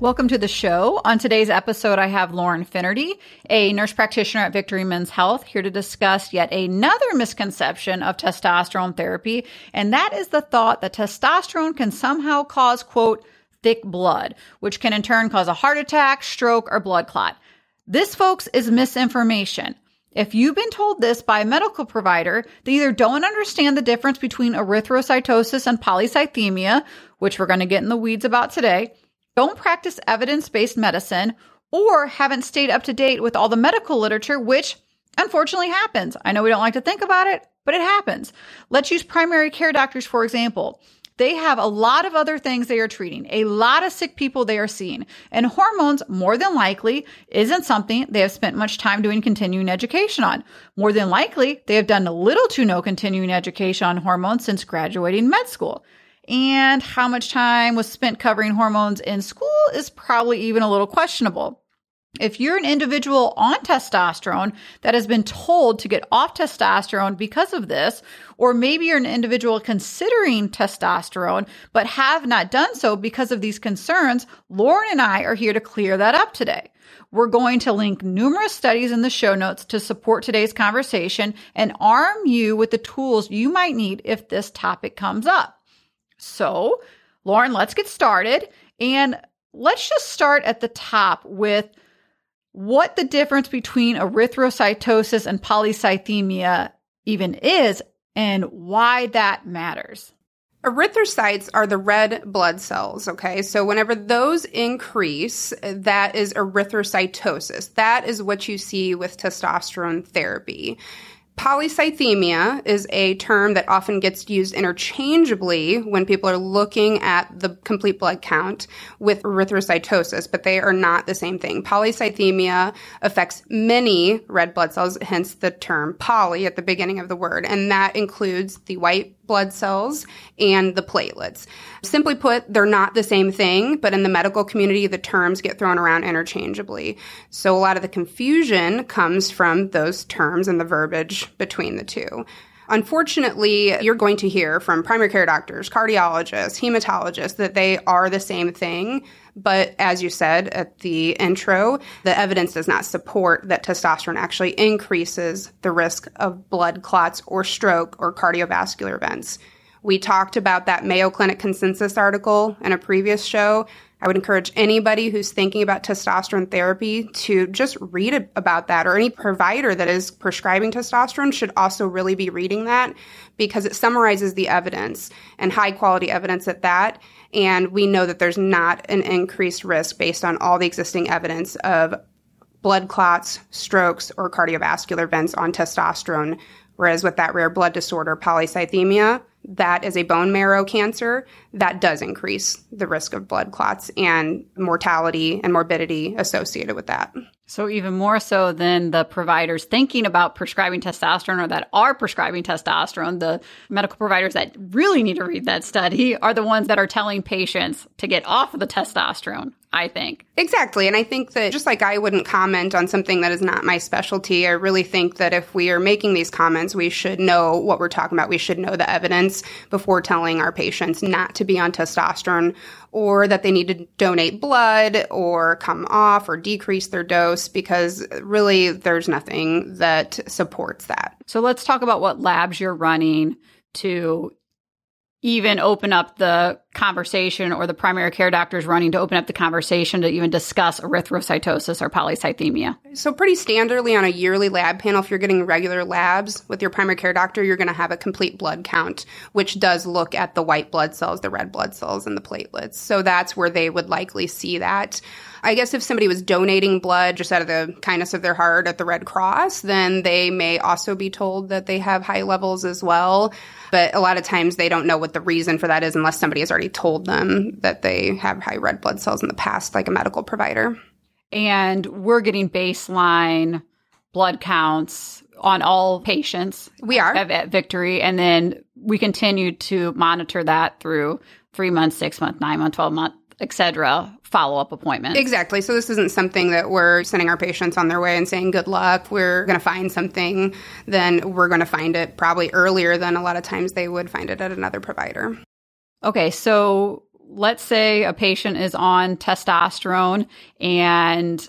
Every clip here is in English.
Welcome to the show. On today's episode, I have Lauren Finnerty, a nurse practitioner at Victory Men's Health, here to discuss yet another misconception of testosterone therapy. And that is the thought that testosterone can somehow cause, quote, thick blood, which can in turn cause a heart attack, stroke, or blood clot. This, folks, is misinformation. If you've been told this by a medical provider, they either don't understand the difference between erythrocytosis and polycythemia, which we're going to get in the weeds about today, don't practice evidence based medicine, or haven't stayed up to date with all the medical literature, which unfortunately happens. I know we don't like to think about it, but it happens. Let's use primary care doctors, for example. They have a lot of other things they are treating, a lot of sick people they are seeing, and hormones, more than likely, isn't something they have spent much time doing continuing education on. More than likely, they have done little to no continuing education on hormones since graduating med school and how much time was spent covering hormones in school is probably even a little questionable. If you're an individual on testosterone that has been told to get off testosterone because of this, or maybe you're an individual considering testosterone but have not done so because of these concerns, Lauren and I are here to clear that up today. We're going to link numerous studies in the show notes to support today's conversation and arm you with the tools you might need if this topic comes up. So, Lauren, let's get started. And let's just start at the top with what the difference between erythrocytosis and polycythemia even is and why that matters. Erythrocytes are the red blood cells, okay? So whenever those increase, that is erythrocytosis. That is what you see with testosterone therapy. Polycythemia is a term that often gets used interchangeably when people are looking at the complete blood count with erythrocytosis, but they are not the same thing. Polycythemia affects many red blood cells, hence the term poly at the beginning of the word, and that includes the white blood cells and the platelets. Simply put, they're not the same thing, but in the medical community, the terms get thrown around interchangeably. So a lot of the confusion comes from those terms and the verbiage between the two. Unfortunately, you're going to hear from primary care doctors, cardiologists, hematologists that they are the same thing. But as you said at the intro, the evidence does not support that testosterone actually increases the risk of blood clots or stroke or cardiovascular events. We talked about that Mayo Clinic consensus article in a previous show. I would encourage anybody who's thinking about testosterone therapy to just read about that, or any provider that is prescribing testosterone should also really be reading that because it summarizes the evidence and high quality evidence at that. And we know that there's not an increased risk based on all the existing evidence of blood clots, strokes, or cardiovascular events on testosterone. Whereas with that rare blood disorder, polycythemia, that is a bone marrow cancer, that does increase the risk of blood clots and mortality and morbidity associated with that. So, even more so than the providers thinking about prescribing testosterone or that are prescribing testosterone, the medical providers that really need to read that study are the ones that are telling patients to get off of the testosterone. I think. Exactly. And I think that just like I wouldn't comment on something that is not my specialty, I really think that if we are making these comments, we should know what we're talking about. We should know the evidence before telling our patients not to be on testosterone or that they need to donate blood or come off or decrease their dose because really there's nothing that supports that. So let's talk about what labs you're running to even open up the conversation or the primary care doctors running to open up the conversation to even discuss erythrocytosis or polycythemia? So, pretty standardly on a yearly lab panel, if you're getting regular labs with your primary care doctor, you're going to have a complete blood count, which does look at the white blood cells, the red blood cells, and the platelets. So, that's where they would likely see that. I guess if somebody was donating blood just out of the kindness of their heart at the Red Cross, then they may also be told that they have high levels as well. But a lot of times they don't know what the reason for that is unless somebody has already told them that they have high red blood cells in the past, like a medical provider. And we're getting baseline blood counts on all patients. We are at, at Victory, and then we continue to monitor that through three months, six months, nine months, twelve months, etc. Follow up appointment Exactly. So this isn't something that we're sending our patients on their way and saying good luck. We're going to find something, then we're going to find it probably earlier than a lot of times they would find it at another provider. Okay, so let's say a patient is on testosterone and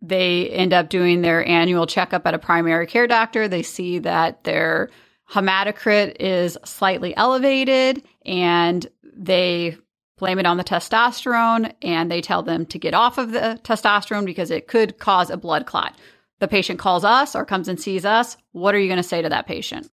they end up doing their annual checkup at a primary care doctor. They see that their hematocrit is slightly elevated and they blame it on the testosterone and they tell them to get off of the testosterone because it could cause a blood clot. The patient calls us or comes and sees us. What are you going to say to that patient?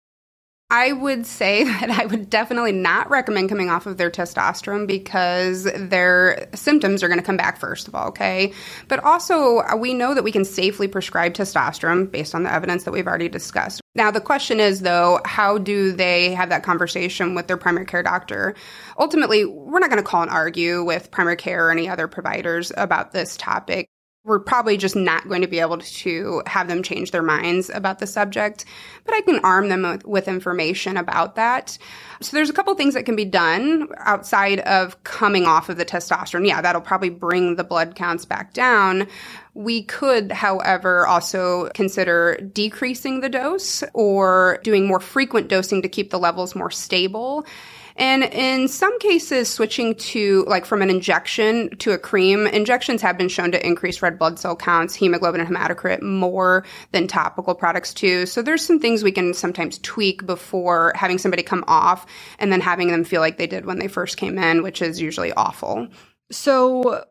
I would say that I would definitely not recommend coming off of their testosterone because their symptoms are going to come back, first of all, okay? But also, uh, we know that we can safely prescribe testosterone based on the evidence that we've already discussed. Now, the question is, though, how do they have that conversation with their primary care doctor? Ultimately, we're not going to call and argue with primary care or any other providers about this topic we're probably just not going to be able to have them change their minds about the subject, but I can arm them with, with, information about that. So there's a couple things that can be done outside of coming off of the testosterone. Yeah, that'll probably bring the blood counts back down. We could, however, also consider decreasing the dose or doing more frequent dosing to keep the levels more stable. And in some cases, switching to like from an injection to a cream, injections have been shown to increase red blood cell counts, hemoglobin, and hematocrit more than topical products too. So there's some things we can sometimes tweak before having somebody come off and then having them feel like they did when they first came in, which is usually awful. So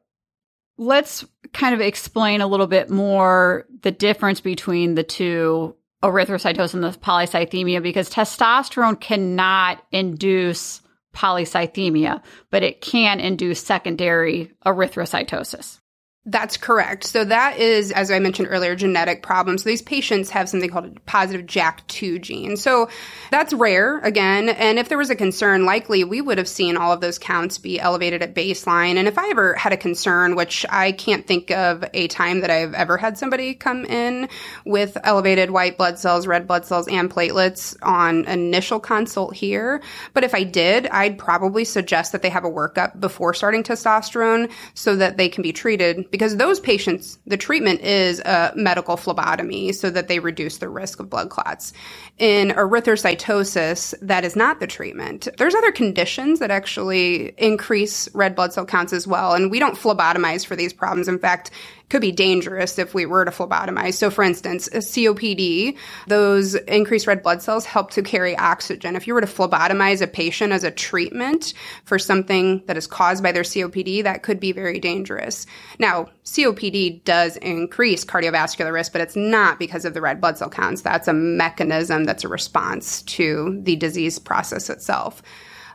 let's kind of explain a little bit more the difference between the two erythrocytosis and the polycythemia because testosterone cannot induce polycythemia, but it can induce secondary erythrocytosis. That's correct. So that is, as I mentioned earlier, genetic problem. So these patients have something called a positive JAK2 gene. So that's rare again. And if there was a concern, likely we would have seen all of those counts be elevated at baseline. And if I ever had a concern, which I can't think of a time that I've ever had somebody come in with elevated white blood cells, red blood cells, and platelets on initial consult here. But if I did, I'd probably suggest that they have a workup before starting testosterone so that they can be treated because those patients, the treatment is a medical phlebotomy so that they reduce the risk of blood clots. In erythrocytosis, that is not the treatment. There's other conditions that actually increase red blood cell counts as well. And we don't phlebotomize for these problems. In fact, could be dangerous if we were to phlebotomize. So, for instance, COPD, those increased red blood cells help to carry oxygen. If you were to phlebotomize a patient as a treatment for something that is caused by their COPD, that could be very dangerous. Now, COPD does increase cardiovascular risk, but it's not because of the red blood cell counts. That's a mechanism that's a response to the disease process itself.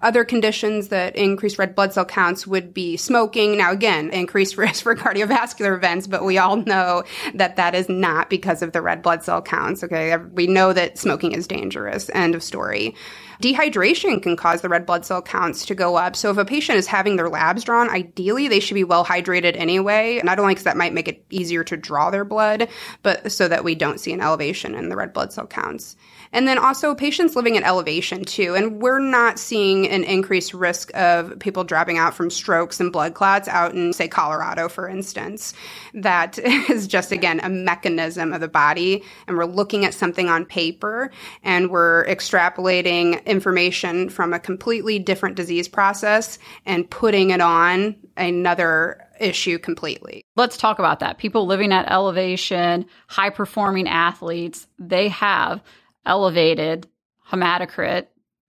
Other conditions that increase red blood cell counts would be smoking. Now, again, increased risk for cardiovascular events, but we all know that that is not because of the red blood cell counts. Okay. We know that smoking is dangerous. End of story. Dehydration can cause the red blood cell counts to go up. So if a patient is having their labs drawn, ideally they should be well hydrated anyway, not only because that might make it easier to draw their blood, but so that we don't see an elevation in the red blood cell counts. And then also patients living at elevation too. And we're not seeing an increased risk of people dropping out from strokes and blood clots out in, say, Colorado, for instance. That is just, again, a mechanism of the body. And we're looking at something on paper and we're extrapolating information from a completely different disease process and putting it on another issue completely. Let's talk about that. People living at elevation, high performing athletes, they have elevated hematocrit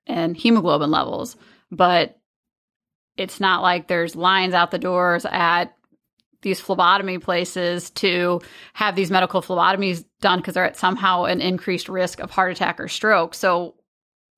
and hemoglobin levels, but it's not like there's lines out the doors at these phlebotomy places to have these medical phlebotomies done because they're at somehow an increased risk of heart attack or stroke. So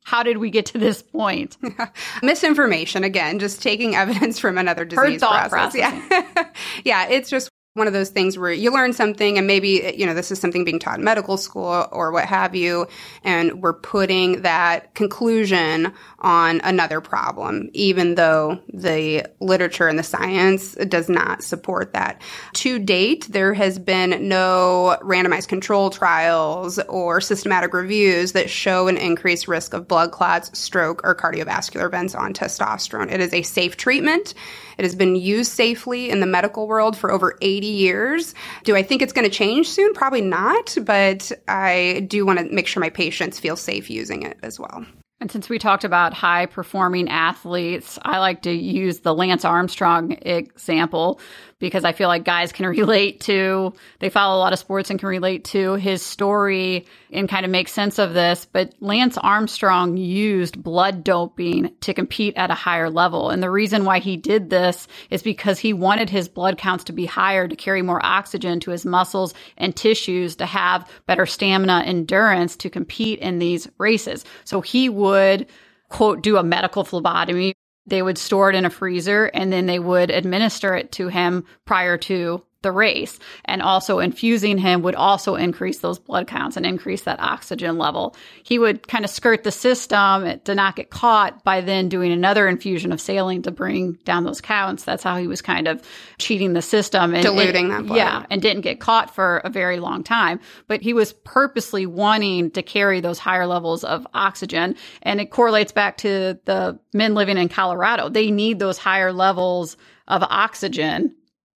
how did we get to this point? Misinformation again, just taking evidence from another disease process. process. Yeah. yeah, it's just one of those things where you learn something and maybe you know this is something being taught in medical school or what have you and we're putting that conclusion on another problem even though the literature and the science does not support that. To date there has been no randomized control trials or systematic reviews that show an increased risk of blood clots stroke or cardiovascular events on testosterone. It is a safe treatment. It has been used safely in the medical world for over 80 years. Do I think it's going to change soon? Probably not, but I do want to make sure my patients feel safe using it as well. And since we talked about high performing athletes, I like to use the Lance Armstrong example because I feel like guys can relate to, they follow a lot of sports and can relate to his story and kind of make sense of this. But Lance Armstrong used blood doping to compete at a higher level. And the reason why he did this is because he wanted his blood counts to be higher to carry more oxygen to his muscles and tissues to have better stamina endurance to compete in these races. So he would quote, do a medical phlebotomy they would store it in a freezer and then they would administer it to him prior to the race. And also infusing him would also increase those blood counts and increase that oxygen level. He would kind of skirt the system to not get caught by then doing another infusion of saline to bring down those counts. That's how he was kind of cheating the system and diluting that blood. Yeah, and didn't get caught for a very long time. But he was purposely wanting to carry those higher levels of oxygen. And it correlates back to the men living in Colorado. They need those higher levels of oxygen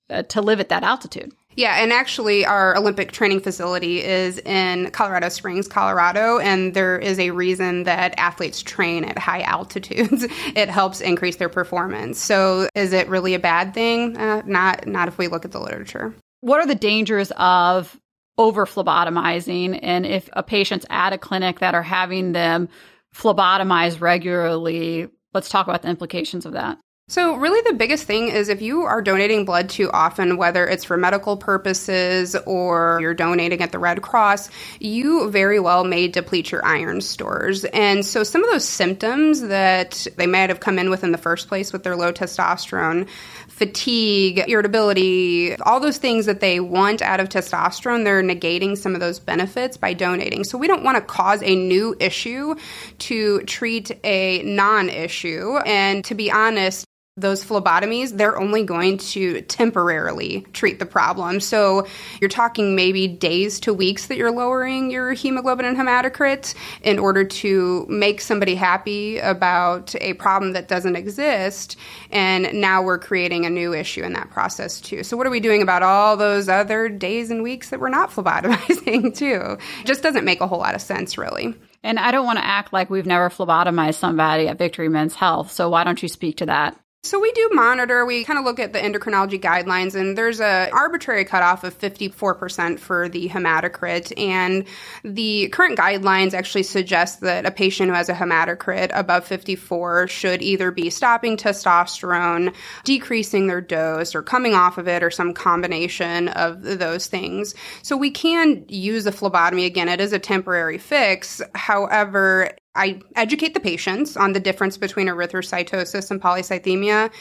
uh, to live at that altitude. Yeah, and actually, our Olympic training facility is in Colorado Springs, Colorado, and there is a reason that athletes train at high altitudes. it helps increase their performance. So, is it really a bad thing? Uh, not, not if we look at the literature. What are the dangers of over phlebotomizing, and if a patient's at a clinic that are having them phlebotomize regularly? Let's talk about the implications of that. So, really, the biggest thing is if you are donating blood too often, whether it's for medical purposes or you're donating at the Red Cross, you very well may deplete your iron stores. And so, some of those symptoms that they might have come in with in the first place with their low testosterone, fatigue, irritability, all those things that they want out of testosterone, they're negating some of those benefits by donating. So, we don't want to cause a new issue to treat a non issue. And to be honest, those phlebotomies, they're only going to temporarily treat the problem. So you're talking maybe days to weeks that you're lowering your hemoglobin and hematocrit in order to make somebody happy about a problem that doesn't exist. And now we're creating a new issue in that process too. So what are we doing about all those other days and weeks that we're not phlebotomizing too? It just doesn't make a whole lot of sense really. And I don't want to act like we've never phlebotomized somebody at Victory Men's Health. So why don't you speak to that? So we do monitor. We kind of look at the endocrinology guidelines, and there's a arbitrary cutoff of 54% for the hematocrit. And the current guidelines actually suggest that a patient who has a hematocrit above 54 should either be stopping testosterone, decreasing their dose, or coming off of it, or some combination of those things. So we can use a phlebotomy. Again, it is a temporary fix. However, I educate the patients on the difference between erythrocytosis and polycythemia,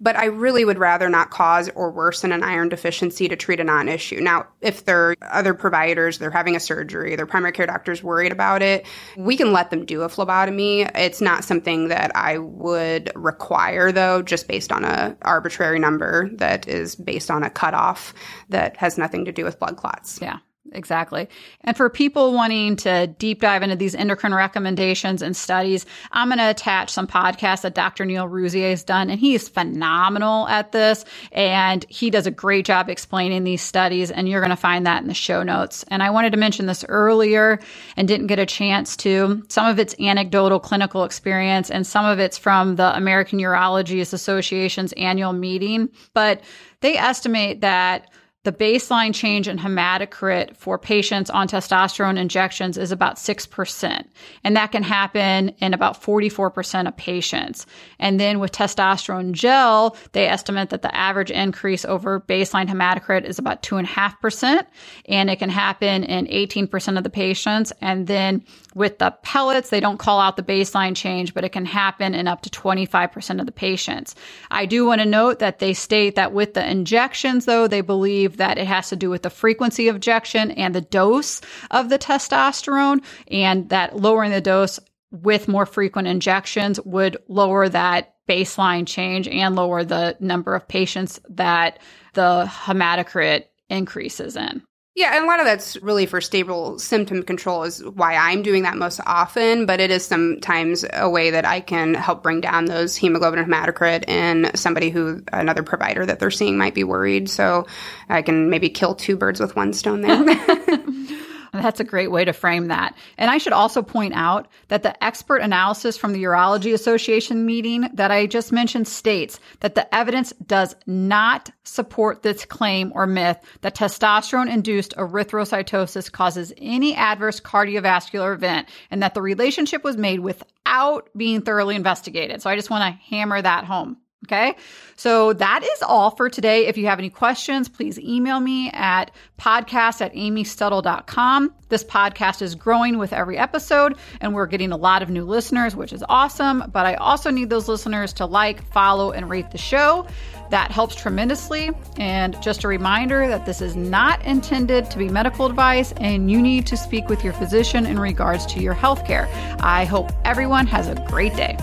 but I really would rather not cause or worsen an iron deficiency to treat a non issue. Now, if there are other providers, they're having a surgery, their primary care doctor's worried about it, we can let them do a phlebotomy. It's not something that I would require, though, just based on a arbitrary number that is based on a cutoff that has nothing to do with blood clots. Yeah. Exactly. And for people wanting to deep dive into these endocrine recommendations and studies, I'm going to attach some podcasts that Dr. Neal Rouzier has done, and he's phenomenal at this. And he does a great job explaining these studies, and you're going to find that in the show notes. And I wanted to mention this earlier and didn't get a chance to. Some of it's anecdotal clinical experience, and some of it's from the American Urology Association's annual meeting. But they estimate that the baseline change in hematocrit for patients on testosterone injections is about 6%. And that can happen in about 44% of patients. And then with testosterone gel, they estimate that the average increase over baseline hematocrit is about 2.5%. And it can happen in 18% of the patients. And then with the pellets, they don't call out the baseline change, but it can happen in up to 25% of the patients. I do want to note that they state that with the injections, though, they believe believe that it has to do with the frequency of injection and the dose of the testosterone, and that lowering the dose with more frequent injections would lower that baseline change and lower the number of patients that the hematocrit increases in. Yeah, and a lot of that's really for stable symptom control is why I'm doing that most often, but it is sometimes a way that I can help bring down those hemoglobin and hematocrit in somebody who another provider that they're seeing might be worried. So I can maybe kill two birds with one stone there. That's a great way to frame that. And I should also point out that the expert analysis from the Urology Association meeting that I just mentioned states that the evidence does not support this claim or myth that testosterone induced erythrocytosis causes any adverse cardiovascular event and that the relationship was made without being thoroughly investigated. So I just want to hammer that home. Okay. So that is all for today. If you have any questions, please email me at podcast at amystuttle.com. This podcast is growing with every episode and we're getting a lot of new listeners, which is awesome. But I also need those listeners to like, follow, and rate the show. That helps tremendously. And just a reminder that this is not intended to be medical advice and you need to speak with your physician in regards to your health care. I hope everyone has a great day.